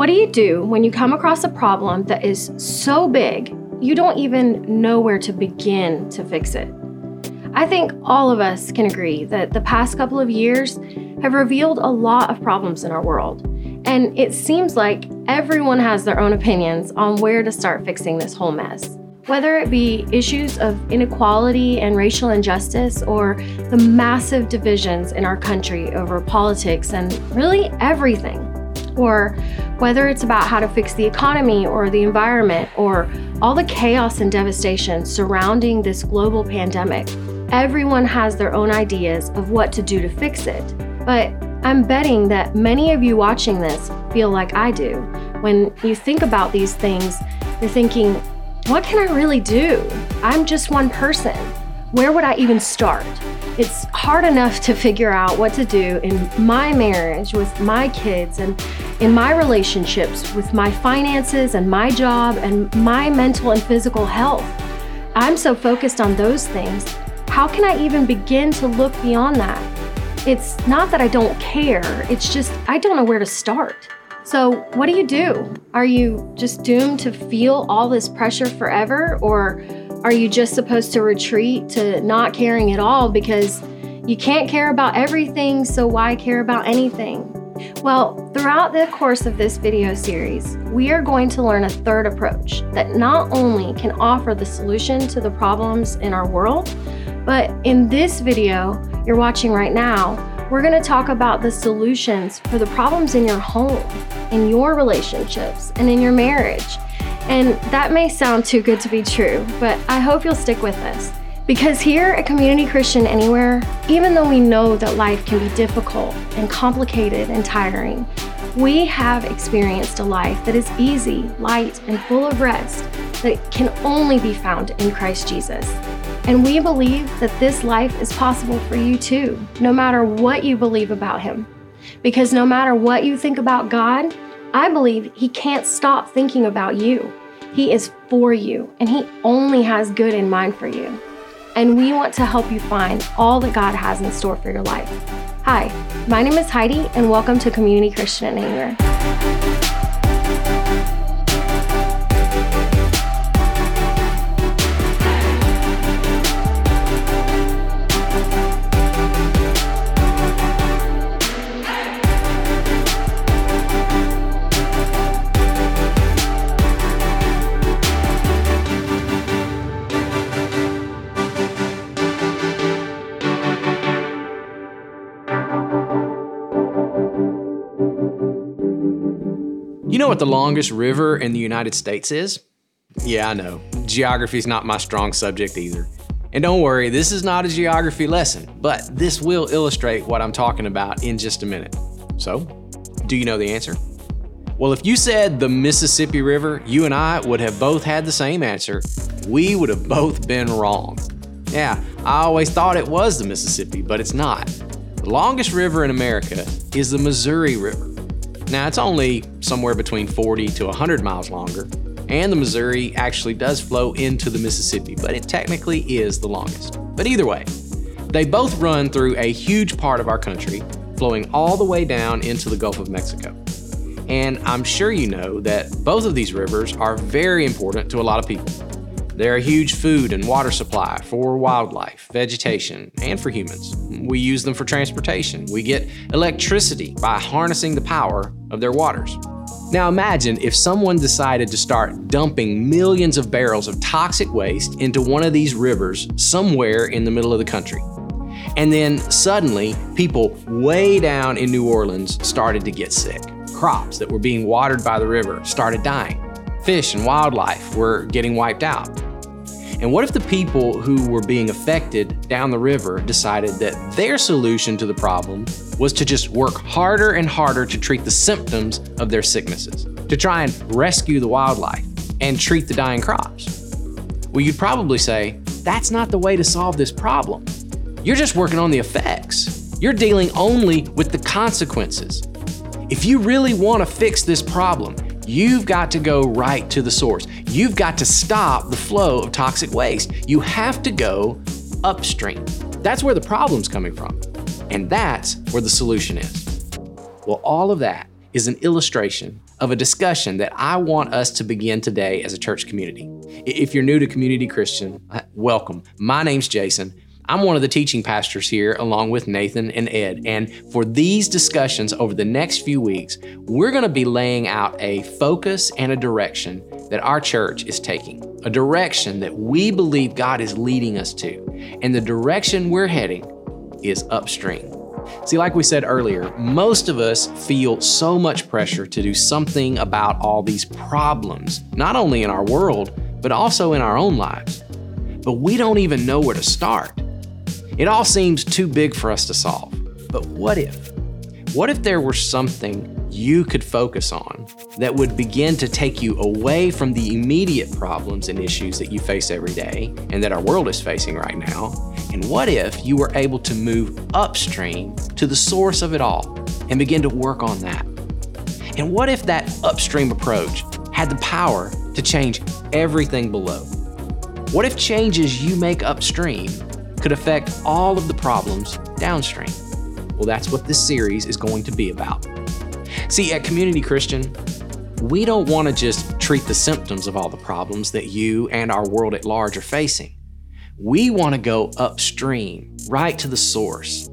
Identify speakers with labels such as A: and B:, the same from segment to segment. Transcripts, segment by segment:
A: What do you do when you come across a problem that is so big you don't even know where to begin to fix it? I think all of us can agree that the past couple of years have revealed a lot of problems in our world. And it seems like everyone has their own opinions on where to start fixing this whole mess. Whether it be issues of inequality and racial injustice, or the massive divisions in our country over politics and really everything, or whether it's about how to fix the economy or the environment, or all the chaos and devastation surrounding this global pandemic, everyone has their own ideas of what to do to fix it. But I'm betting that many of you watching this feel like I do. When you think about these things, you're thinking, what can I really do? I'm just one person. Where would I even start? It's hard enough to figure out what to do in my marriage with my kids and in my relationships with my finances and my job and my mental and physical health. I'm so focused on those things. How can I even begin to look beyond that? It's not that I don't care, it's just I don't know where to start. So, what do you do? Are you just doomed to feel all this pressure forever? Or are you just supposed to retreat to not caring at all because you can't care about everything, so why care about anything? Well, throughout the course of this video series, we are going to learn a third approach that not only can offer the solution to the problems in our world, but in this video you're watching right now, we're going to talk about the solutions for the problems in your home, in your relationships, and in your marriage. And that may sound too good to be true, but I hope you'll stick with us. Because here at Community Christian Anywhere, even though we know that life can be difficult and complicated and tiring, we have experienced a life that is easy, light, and full of rest that can only be found in Christ Jesus. And we believe that this life is possible for you too, no matter what you believe about Him. Because no matter what you think about God, I believe He can't stop thinking about you. He is for you, and He only has good in mind for you. And we want to help you find all that God has in store for your life. Hi, my name is Heidi, and welcome to Community Christian Anywhere.
B: What the longest river in the United States is? Yeah, I know. Geography's not my strong subject either. And don't worry, this is not a geography lesson, but this will illustrate what I'm talking about in just a minute. So, do you know the answer? Well, if you said the Mississippi River, you and I would have both had the same answer. We would have both been wrong. Yeah, I always thought it was the Mississippi, but it's not. The longest river in America is the Missouri River. Now, it's only somewhere between 40 to 100 miles longer, and the Missouri actually does flow into the Mississippi, but it technically is the longest. But either way, they both run through a huge part of our country, flowing all the way down into the Gulf of Mexico. And I'm sure you know that both of these rivers are very important to a lot of people. They're a huge food and water supply for wildlife, vegetation, and for humans. We use them for transportation. We get electricity by harnessing the power of their waters. Now imagine if someone decided to start dumping millions of barrels of toxic waste into one of these rivers somewhere in the middle of the country. And then suddenly, people way down in New Orleans started to get sick. Crops that were being watered by the river started dying. Fish and wildlife were getting wiped out. And what if the people who were being affected down the river decided that their solution to the problem was to just work harder and harder to treat the symptoms of their sicknesses, to try and rescue the wildlife and treat the dying crops? Well, you'd probably say, that's not the way to solve this problem. You're just working on the effects. You're dealing only with the consequences. If you really want to fix this problem, You've got to go right to the source. You've got to stop the flow of toxic waste. You have to go upstream. That's where the problem's coming from. And that's where the solution is. Well, all of that is an illustration of a discussion that I want us to begin today as a church community. If you're new to Community Christian, uh, welcome. My name's Jason. I'm one of the teaching pastors here, along with Nathan and Ed. And for these discussions over the next few weeks, we're going to be laying out a focus and a direction that our church is taking, a direction that we believe God is leading us to. And the direction we're heading is upstream. See, like we said earlier, most of us feel so much pressure to do something about all these problems, not only in our world, but also in our own lives. But we don't even know where to start. It all seems too big for us to solve. But what if? What if there were something you could focus on that would begin to take you away from the immediate problems and issues that you face every day and that our world is facing right now? And what if you were able to move upstream to the source of it all and begin to work on that? And what if that upstream approach had the power to change everything below? What if changes you make upstream could affect all of the problems downstream. Well, that's what this series is going to be about. See, at Community Christian, we don't want to just treat the symptoms of all the problems that you and our world at large are facing. We want to go upstream, right to the source.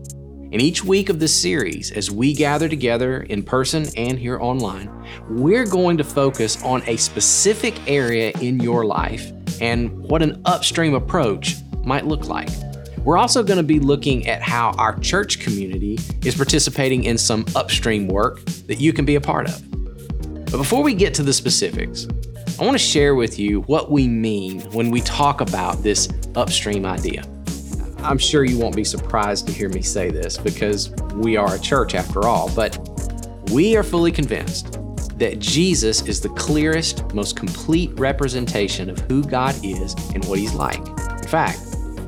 B: In each week of this series, as we gather together in person and here online, we're going to focus on a specific area in your life and what an upstream approach might look like. We're also going to be looking at how our church community is participating in some upstream work that you can be a part of. But before we get to the specifics, I want to share with you what we mean when we talk about this upstream idea. I'm sure you won't be surprised to hear me say this because we are a church after all, but we are fully convinced that Jesus is the clearest, most complete representation of who God is and what He's like. In fact,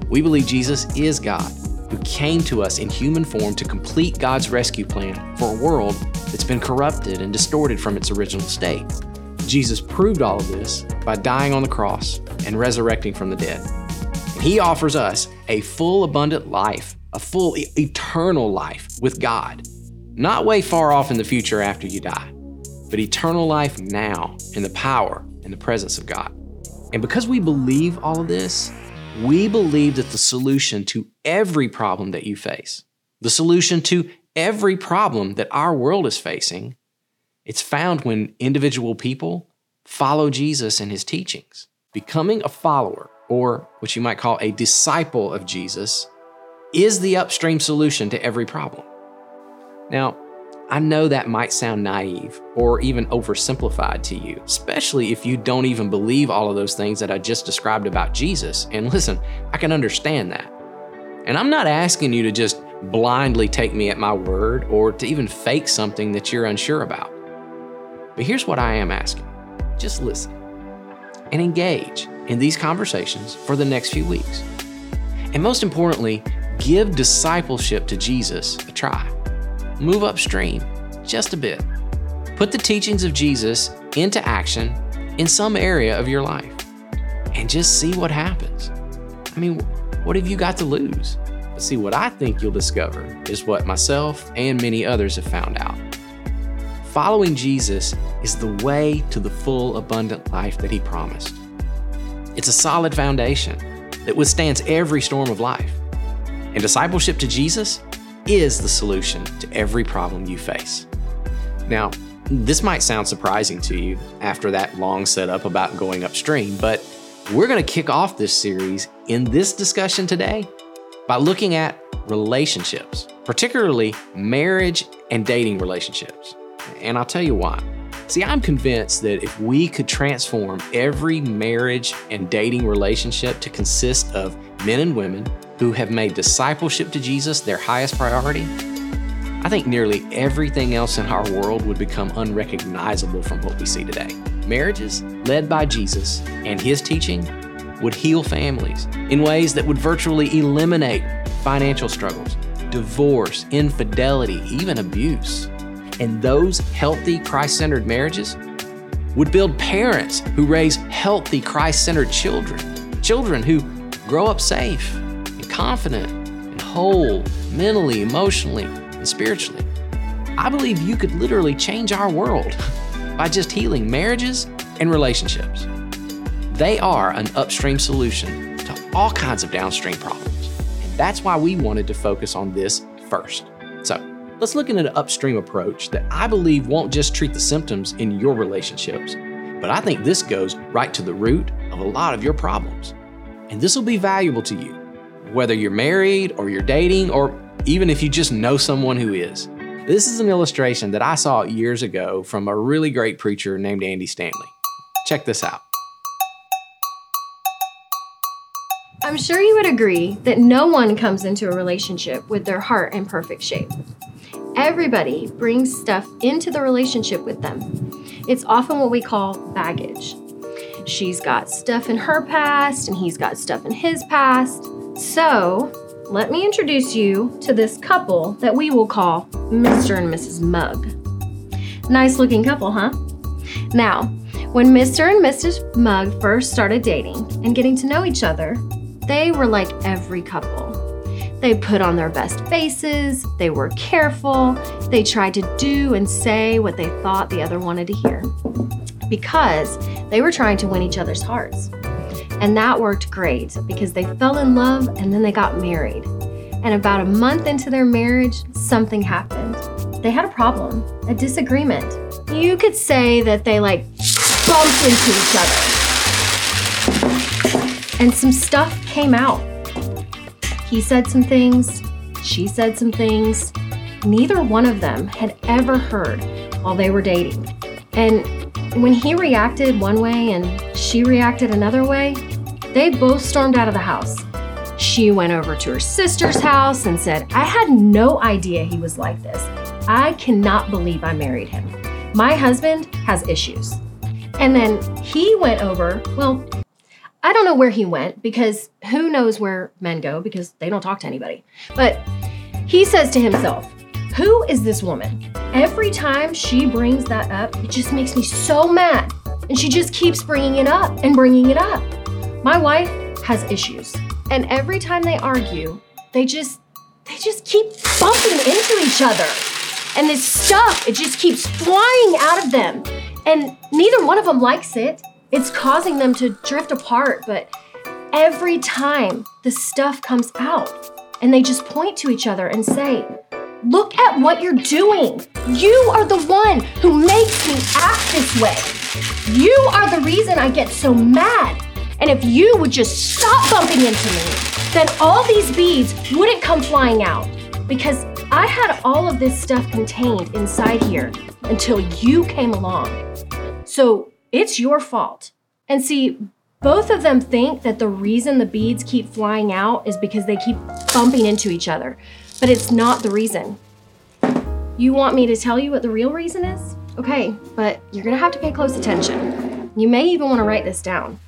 B: we believe Jesus is God, who came to us in human form to complete God's rescue plan for a world that's been corrupted and distorted from its original state. Jesus proved all of this by dying on the cross and resurrecting from the dead. And he offers us a full, abundant life, a full, eternal life with God. Not way far off in the future after you die, but eternal life now in the power and the presence of God. And because we believe all of this, we believe that the solution to every problem that you face, the solution to every problem that our world is facing, it's found when individual people follow Jesus and his teachings. Becoming a follower, or what you might call a disciple of Jesus, is the upstream solution to every problem. Now, I know that might sound naive or even oversimplified to you, especially if you don't even believe all of those things that I just described about Jesus. And listen, I can understand that. And I'm not asking you to just blindly take me at my word or to even fake something that you're unsure about. But here's what I am asking just listen and engage in these conversations for the next few weeks. And most importantly, give discipleship to Jesus a try move upstream just a bit. Put the teachings of Jesus into action in some area of your life and just see what happens. I mean, what have you got to lose? But see, what I think you'll discover is what myself and many others have found out. Following Jesus is the way to the full, abundant life that He promised. It's a solid foundation that withstands every storm of life. And discipleship to Jesus is the solution to every problem you face. Now, this might sound surprising to you after that long setup about going upstream, but we're going to kick off this series in this discussion today by looking at relationships, particularly marriage and dating relationships. And I'll tell you why. See, I'm convinced that if we could transform every marriage and dating relationship to consist of men and women who have made discipleship to Jesus their highest priority, I think nearly everything else in our world would become unrecognizable from what we see today. Marriages led by Jesus and his teaching would heal families in ways that would virtually eliminate financial struggles, divorce, infidelity, even abuse. And those healthy, Christ centered marriages would build parents who raise healthy, Christ centered children, children who grow up safe confident and whole mentally, emotionally, and spiritually. I believe you could literally change our world. by just healing marriages and relationships. They are an upstream solution to all kinds of downstream problems. And that's why we wanted to focus on this first. So, let's look at an upstream approach that I believe won't just treat the symptoms in your relationships, but I think this goes right to the root of a lot of your problems. And this will be valuable to you, whether you're married or you're dating, or even if you just know someone who is. This is an illustration that I saw years ago from a really great preacher named Andy Stanley. Check this out.
A: I'm sure you would agree that no one comes into a relationship with their heart in perfect shape. Everybody brings stuff into the relationship with them. It's often what we call baggage. She's got stuff in her past, and he's got stuff in his past. So, let me introduce you to this couple that we will call Mr. and Mrs. Mug. Nice looking couple, huh? Now, when Mr. and Mrs. Mug first started dating and getting to know each other, they were like every couple. They put on their best faces, they were careful, they tried to do and say what they thought the other wanted to hear because they were trying to win each other's hearts. And that worked great because they fell in love and then they got married. And about a month into their marriage, something happened. They had a problem, a disagreement. You could say that they like bumped into each other. And some stuff came out. He said some things, she said some things. Neither one of them had ever heard while they were dating. And when he reacted one way and she reacted another way, they both stormed out of the house. She went over to her sister's house and said, I had no idea he was like this. I cannot believe I married him. My husband has issues. And then he went over, well, I don't know where he went because who knows where men go because they don't talk to anybody. But he says to himself, Who is this woman? Every time she brings that up, it just makes me so mad. And she just keeps bringing it up and bringing it up. My wife has issues, and every time they argue, they just they just keep bumping into each other. And this stuff, it just keeps flying out of them. And neither one of them likes it. It's causing them to drift apart, but every time the stuff comes out and they just point to each other and say, Look at what you're doing. You are the one who makes me act this way. You are the reason I get so mad. And if you would just stop bumping into me, then all these beads wouldn't come flying out. Because I had all of this stuff contained inside here until you came along. So it's your fault. And see, both of them think that the reason the beads keep flying out is because they keep bumping into each other, but it's not the reason. You want me to tell you what the real reason is? Okay, but you're gonna have to pay close attention. You may even wanna write this down.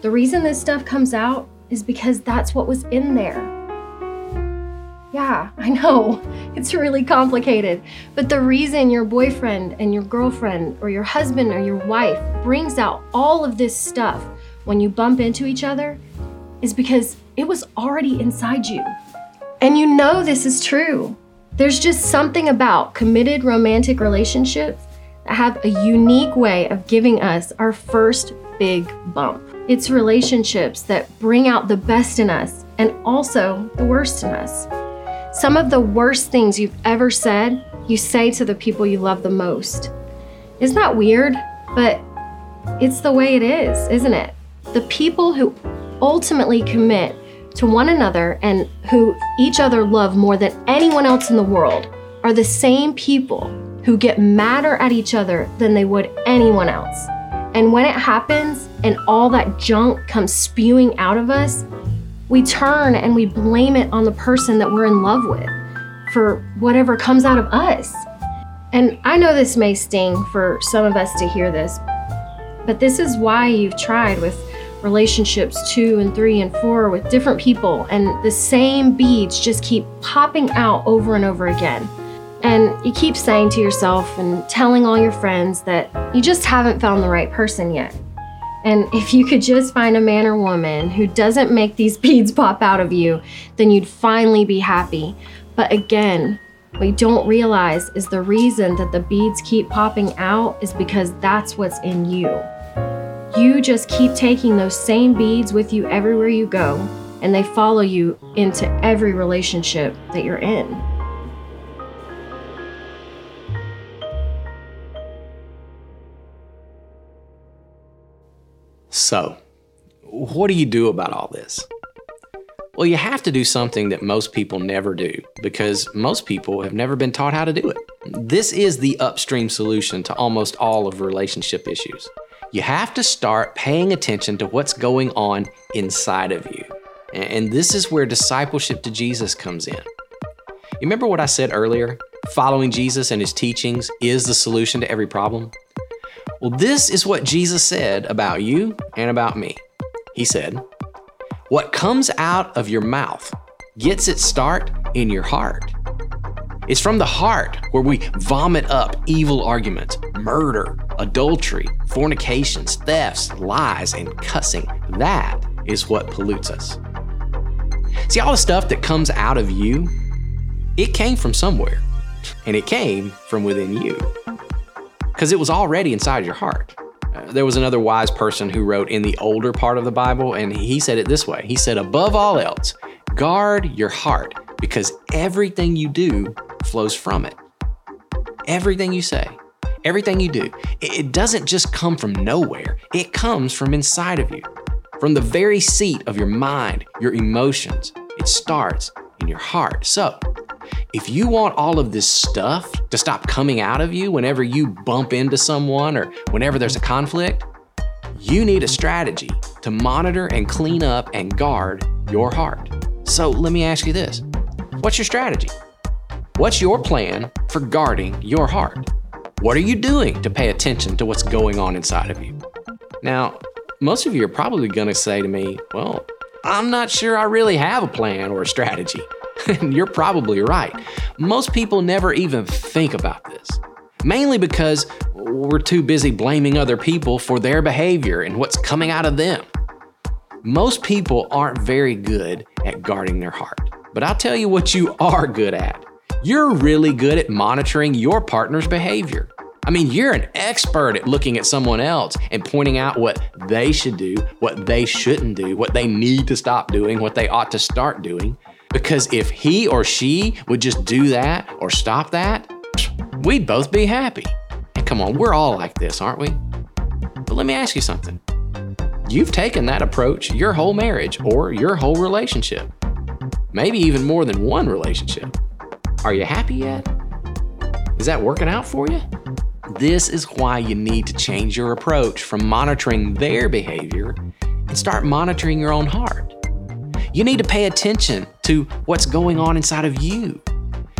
A: The reason this stuff comes out is because that's what was in there. Yeah, I know. It's really complicated. But the reason your boyfriend and your girlfriend or your husband or your wife brings out all of this stuff when you bump into each other is because it was already inside you. And you know this is true. There's just something about committed romantic relationships that have a unique way of giving us our first big bump. It's relationships that bring out the best in us and also the worst in us. Some of the worst things you've ever said, you say to the people you love the most. Isn't that weird? But it's the way it is, isn't it? The people who ultimately commit to one another and who each other love more than anyone else in the world are the same people who get madder at each other than they would anyone else. And when it happens and all that junk comes spewing out of us, we turn and we blame it on the person that we're in love with for whatever comes out of us. And I know this may sting for some of us to hear this, but this is why you've tried with relationships two and three and four with different people, and the same beads just keep popping out over and over again. And you keep saying to yourself and telling all your friends that you just haven't found the right person yet. And if you could just find a man or woman who doesn't make these beads pop out of you, then you'd finally be happy. But again, What you don't realize is the reason that the beads keep popping out is because that's what's in you. You just keep taking those same beads with you everywhere you go, and they follow you into every relationship that you're in.
B: So, what do you do about all this? Well, you have to do something that most people never do because most people have never been taught how to do it. This is the upstream solution to almost all of relationship issues. You have to start paying attention to what's going on inside of you. And this is where discipleship to Jesus comes in. You remember what I said earlier? Following Jesus and his teachings is the solution to every problem. Well, this is what Jesus said about you and about me. He said, What comes out of your mouth gets its start in your heart. It's from the heart where we vomit up evil arguments, murder, adultery, fornications, thefts, lies, and cussing. That is what pollutes us. See, all the stuff that comes out of you, it came from somewhere, and it came from within you because it was already inside your heart. Uh, there was another wise person who wrote in the older part of the Bible, and he said it this way He said, Above all else, guard your heart because everything you do flows from it. Everything you say, everything you do, it doesn't just come from nowhere, it comes from inside of you, from the very seat of your mind, your emotions. It starts in your heart. So, if you want all of this stuff to stop coming out of you whenever you bump into someone or whenever there's a conflict, you need a strategy to monitor and clean up and guard your heart. So let me ask you this What's your strategy? What's your plan for guarding your heart? What are you doing to pay attention to what's going on inside of you? Now, most of you are probably going to say to me, Well, I'm not sure I really have a plan or a strategy. And you're probably right. Most people never even think about this, mainly because we're too busy blaming other people for their behavior and what's coming out of them. Most people aren't very good at guarding their heart. But I'll tell you what you are good at. You're really good at monitoring your partner's behavior. I mean, you're an expert at looking at someone else and pointing out what they should do, what they shouldn't do, what they need to stop doing, what they ought to start doing. Because if he or she would just do that or stop that, we'd both be happy. And come on, we're all like this, aren't we? But let me ask you something. You've taken that approach your whole marriage or your whole relationship, maybe even more than one relationship. Are you happy yet? Is that working out for you? This is why you need to change your approach from monitoring their behavior and start monitoring your own heart. You need to pay attention to what's going on inside of you.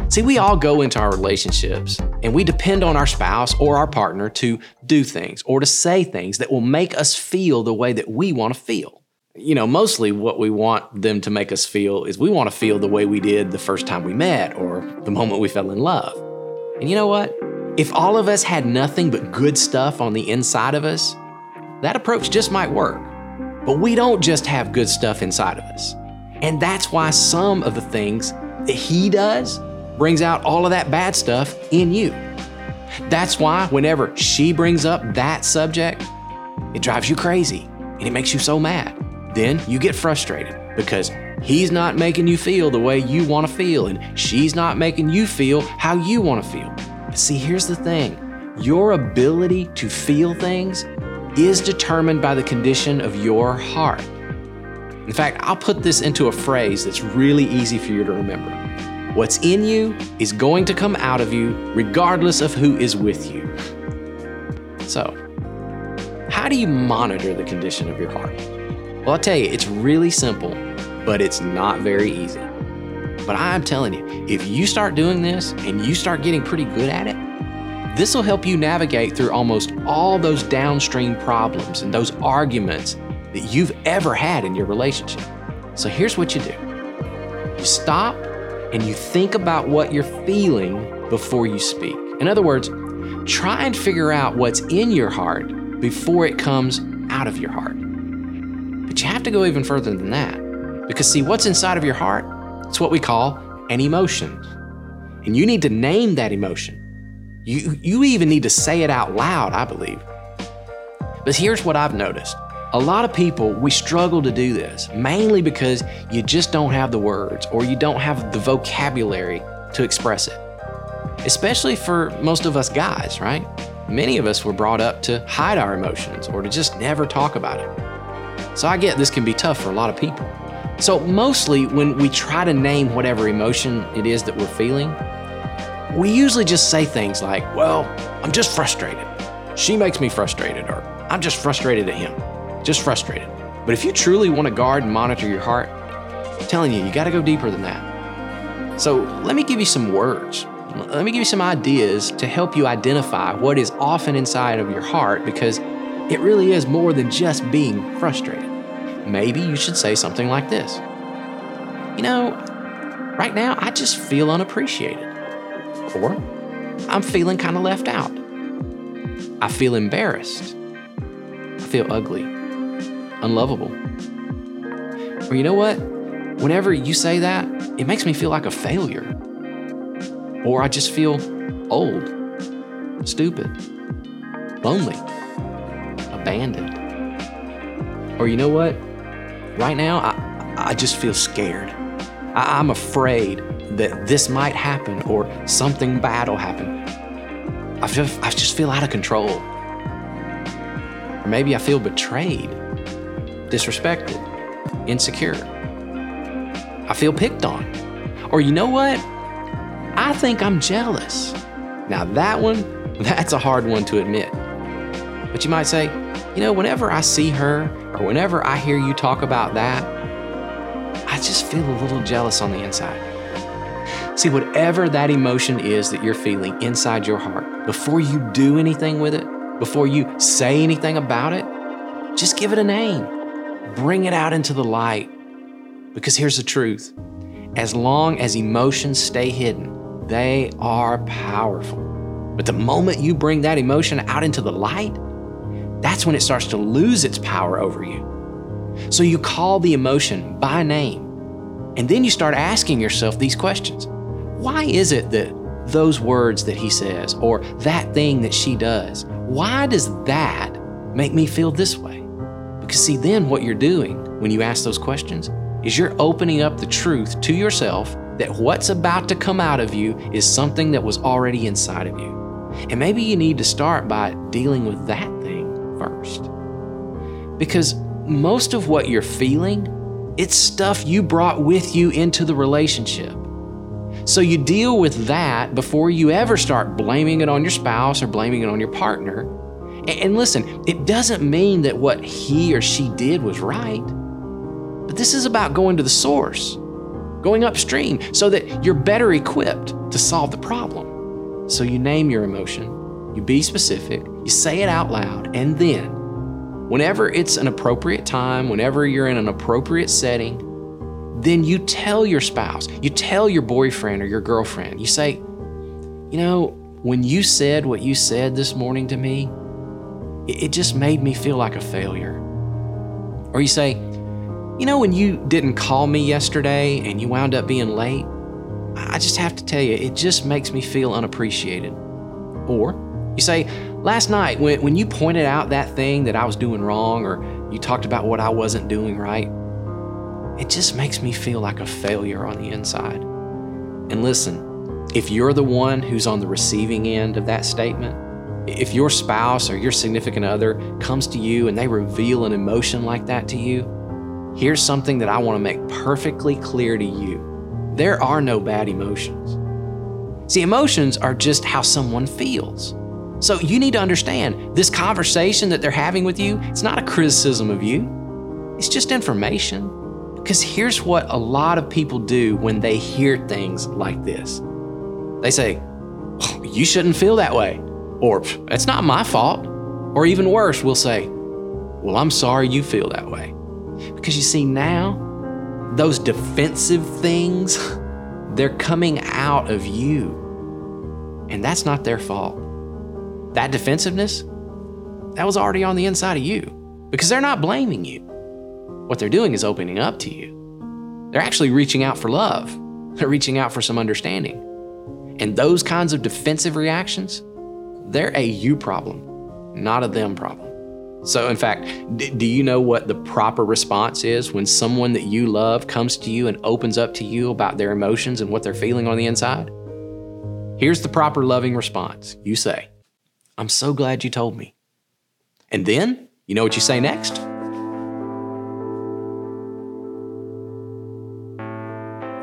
B: See, we all go into our relationships and we depend on our spouse or our partner to do things or to say things that will make us feel the way that we want to feel. You know, mostly what we want them to make us feel is we want to feel the way we did the first time we met or the moment we fell in love. And you know what? If all of us had nothing but good stuff on the inside of us, that approach just might work. But we don't just have good stuff inside of us. And that's why some of the things that he does brings out all of that bad stuff in you. That's why whenever she brings up that subject, it drives you crazy and it makes you so mad. Then you get frustrated because he's not making you feel the way you want to feel and she's not making you feel how you want to feel. But see, here's the thing your ability to feel things is determined by the condition of your heart. In fact, I'll put this into a phrase that's really easy for you to remember. What's in you is going to come out of you regardless of who is with you. So, how do you monitor the condition of your heart? Well, I'll tell you, it's really simple, but it's not very easy. But I'm telling you, if you start doing this and you start getting pretty good at it, this will help you navigate through almost all those downstream problems and those arguments that you've ever had in your relationship. So here's what you do you stop and you think about what you're feeling before you speak. In other words, try and figure out what's in your heart before it comes out of your heart. To go even further than that. Because, see, what's inside of your heart? It's what we call an emotion. And you need to name that emotion. You, you even need to say it out loud, I believe. But here's what I've noticed a lot of people, we struggle to do this, mainly because you just don't have the words or you don't have the vocabulary to express it. Especially for most of us guys, right? Many of us were brought up to hide our emotions or to just never talk about it. So I get this can be tough for a lot of people. So, mostly when we try to name whatever emotion it is that we're feeling, we usually just say things like, Well, I'm just frustrated. She makes me frustrated, or I'm just frustrated at him just frustrated. But if you truly want to guard and monitor your heart, I'm telling you, you got to go deeper than that. So let me give you some words. Let me give you some ideas to help you identify what is often inside of your heart because it really is more than just being frustrated. Maybe you should say something like this You know, right now I just feel unappreciated. Or I'm feeling kind of left out. I feel embarrassed. I feel ugly unlovable. Or you know what? Whenever you say that, it makes me feel like a failure. Or I just feel old, stupid, lonely, abandoned. Or you know what? Right now, I, I just feel scared. I, I'm afraid that this might happen or something bad will happen. I, just, I just feel out of control. Or maybe I feel betrayed disrespected, insecure. I feel picked on. Or you know what? I think I'm jealous. Now, that one, that's a hard one to admit. But you might say, you know, whenever I see her or whenever I hear you talk about that, I just feel a little jealous on the inside. See, whatever that emotion is that you're feeling inside your heart, before you do anything with it, before you say anything about it, just give it a name. Bring it out into the light. Because here's the truth as long as emotions stay hidden, they are powerful. But the moment you bring that emotion out into the light, that's when it starts to lose its power over you. So you call the emotion by name, and then you start asking yourself these questions Why is it that those words that he says, or that thing that she does, why does that make me feel this way? Because, see, then what you're doing when you ask those questions is you're opening up the truth to yourself that what's about to come out of you is something that was already inside of you. And maybe you need to start by dealing with that thing first. Because most of what you're feeling, it's stuff you brought with you into the relationship. So you deal with that before you ever start blaming it on your spouse or blaming it on your partner and listen, it doesn't mean that what he or she did was right, but this is about going to the source, going upstream, so that you're better equipped to solve the problem. So you name your emotion, you be specific, you say it out loud, and then, whenever it's an appropriate time, whenever you're in an appropriate setting, then you tell your spouse, you tell your boyfriend or your girlfriend, you say, you know, when you said what you said this morning to me, it just made me feel like a failure. Or you say, you know, when you didn't call me yesterday and you wound up being late, I just have to tell you, it just makes me feel unappreciated. Or you say, last night when, when you pointed out that thing that I was doing wrong or you talked about what I wasn't doing right, it just makes me feel like a failure on the inside. And listen, if you're the one who's on the receiving end of that statement, if your spouse or your significant other comes to you and they reveal an emotion like that to you, here's something that I want to make perfectly clear to you there are no bad emotions. See, emotions are just how someone feels. So you need to understand this conversation that they're having with you, it's not a criticism of you, it's just information. Because here's what a lot of people do when they hear things like this they say, oh, You shouldn't feel that way. Or, it's not my fault. Or even worse, we'll say, Well, I'm sorry you feel that way. Because you see, now, those defensive things, they're coming out of you. And that's not their fault. That defensiveness, that was already on the inside of you because they're not blaming you. What they're doing is opening up to you. They're actually reaching out for love, they're reaching out for some understanding. And those kinds of defensive reactions, they're a you problem, not a them problem. So, in fact, d- do you know what the proper response is when someone that you love comes to you and opens up to you about their emotions and what they're feeling on the inside? Here's the proper loving response you say, I'm so glad you told me. And then, you know what you say next?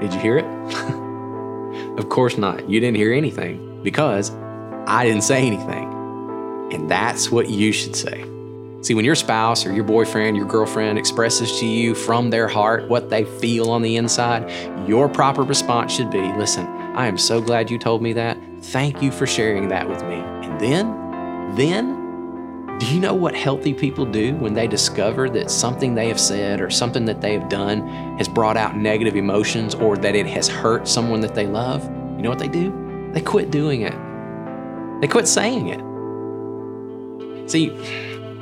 B: Did you hear it? of course not. You didn't hear anything because I didn't say anything. And that's what you should say. See, when your spouse or your boyfriend, your girlfriend expresses to you from their heart what they feel on the inside, your proper response should be listen, I am so glad you told me that. Thank you for sharing that with me. And then, then, do you know what healthy people do when they discover that something they have said or something that they have done has brought out negative emotions or that it has hurt someone that they love? You know what they do? They quit doing it. They quit saying it. See,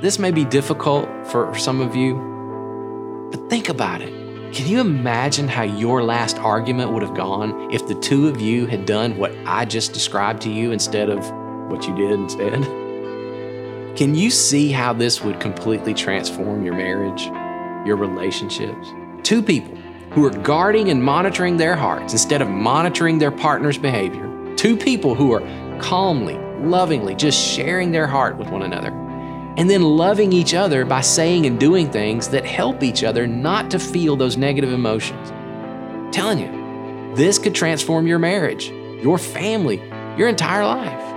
B: this may be difficult for some of you, but think about it. Can you imagine how your last argument would have gone if the two of you had done what I just described to you instead of what you did instead? Can you see how this would completely transform your marriage, your relationships? Two people who are guarding and monitoring their hearts instead of monitoring their partner's behavior. Two people who are calmly, lovingly just sharing their heart with one another and then loving each other by saying and doing things that help each other not to feel those negative emotions. I'm telling you, this could transform your marriage, your family, your entire life.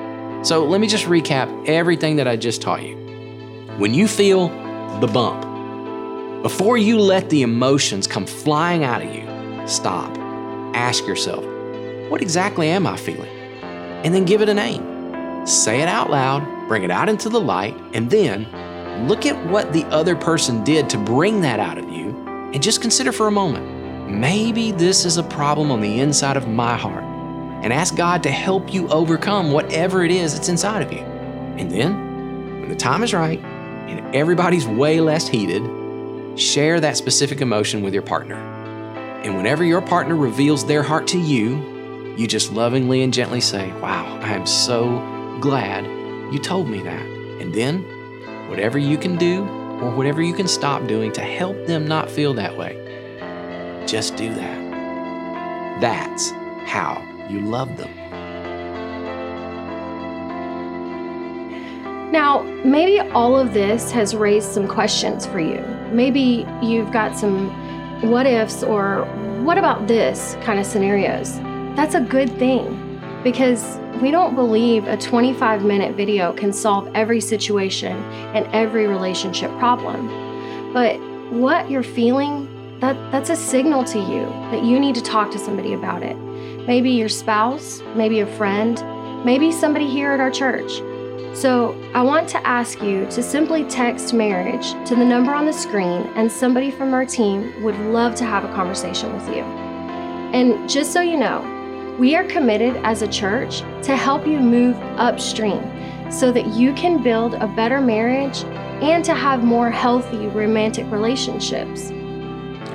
B: So let me just recap everything that I just taught you. When you feel the bump, before you let the emotions come flying out of you, stop. Ask yourself, what exactly am I feeling? And then give it a name. Say it out loud bring it out into the light, and then look at what the other person did to bring that out of you, and just consider for a moment maybe this is a problem on the inside of my heart. And ask God to help you overcome whatever it is that's inside of you. And then, when the time is right and everybody's way less heated, share that specific emotion with your partner. And whenever your partner reveals their heart to you, you just lovingly and gently say, Wow, I am so glad you told me that. And then, whatever you can do or whatever you can stop doing to help them not feel that way, just do that. That's how you love them.
A: Now, maybe all of this has raised some questions for you. Maybe you've got some what ifs or what about this kind of scenarios. That's a good thing because we don't believe a 25 minute video can solve every situation and every relationship problem. But what you're feeling, that, that's a signal to you that you need to talk to somebody about it. Maybe your spouse, maybe a friend, maybe somebody here at our church. So, I want to ask you to simply text marriage to the number on the screen, and somebody from our team would love to have a conversation with you. And just so you know, we are committed as a church to help you move upstream so that you can build a better marriage and to have more healthy romantic relationships.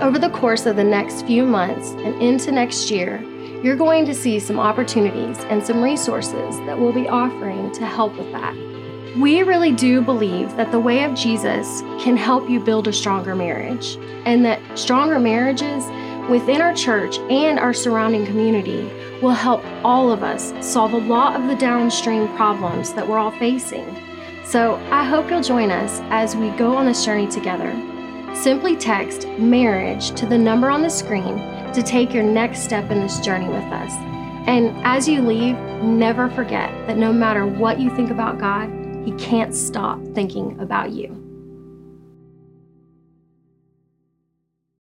A: Over the course of the next few months and into next year, you're going to see some opportunities and some resources that we'll be offering to help with that. We really do believe that the way of Jesus can help you build a stronger marriage, and that stronger marriages within our church and our surrounding community will help all of us solve a lot of the downstream problems that we're all facing. So I hope you'll join us as we go on this journey together. Simply text marriage to the number on the screen to take your next step in this journey with us. And as you leave, never forget that no matter what you think about God, He can't stop thinking about you.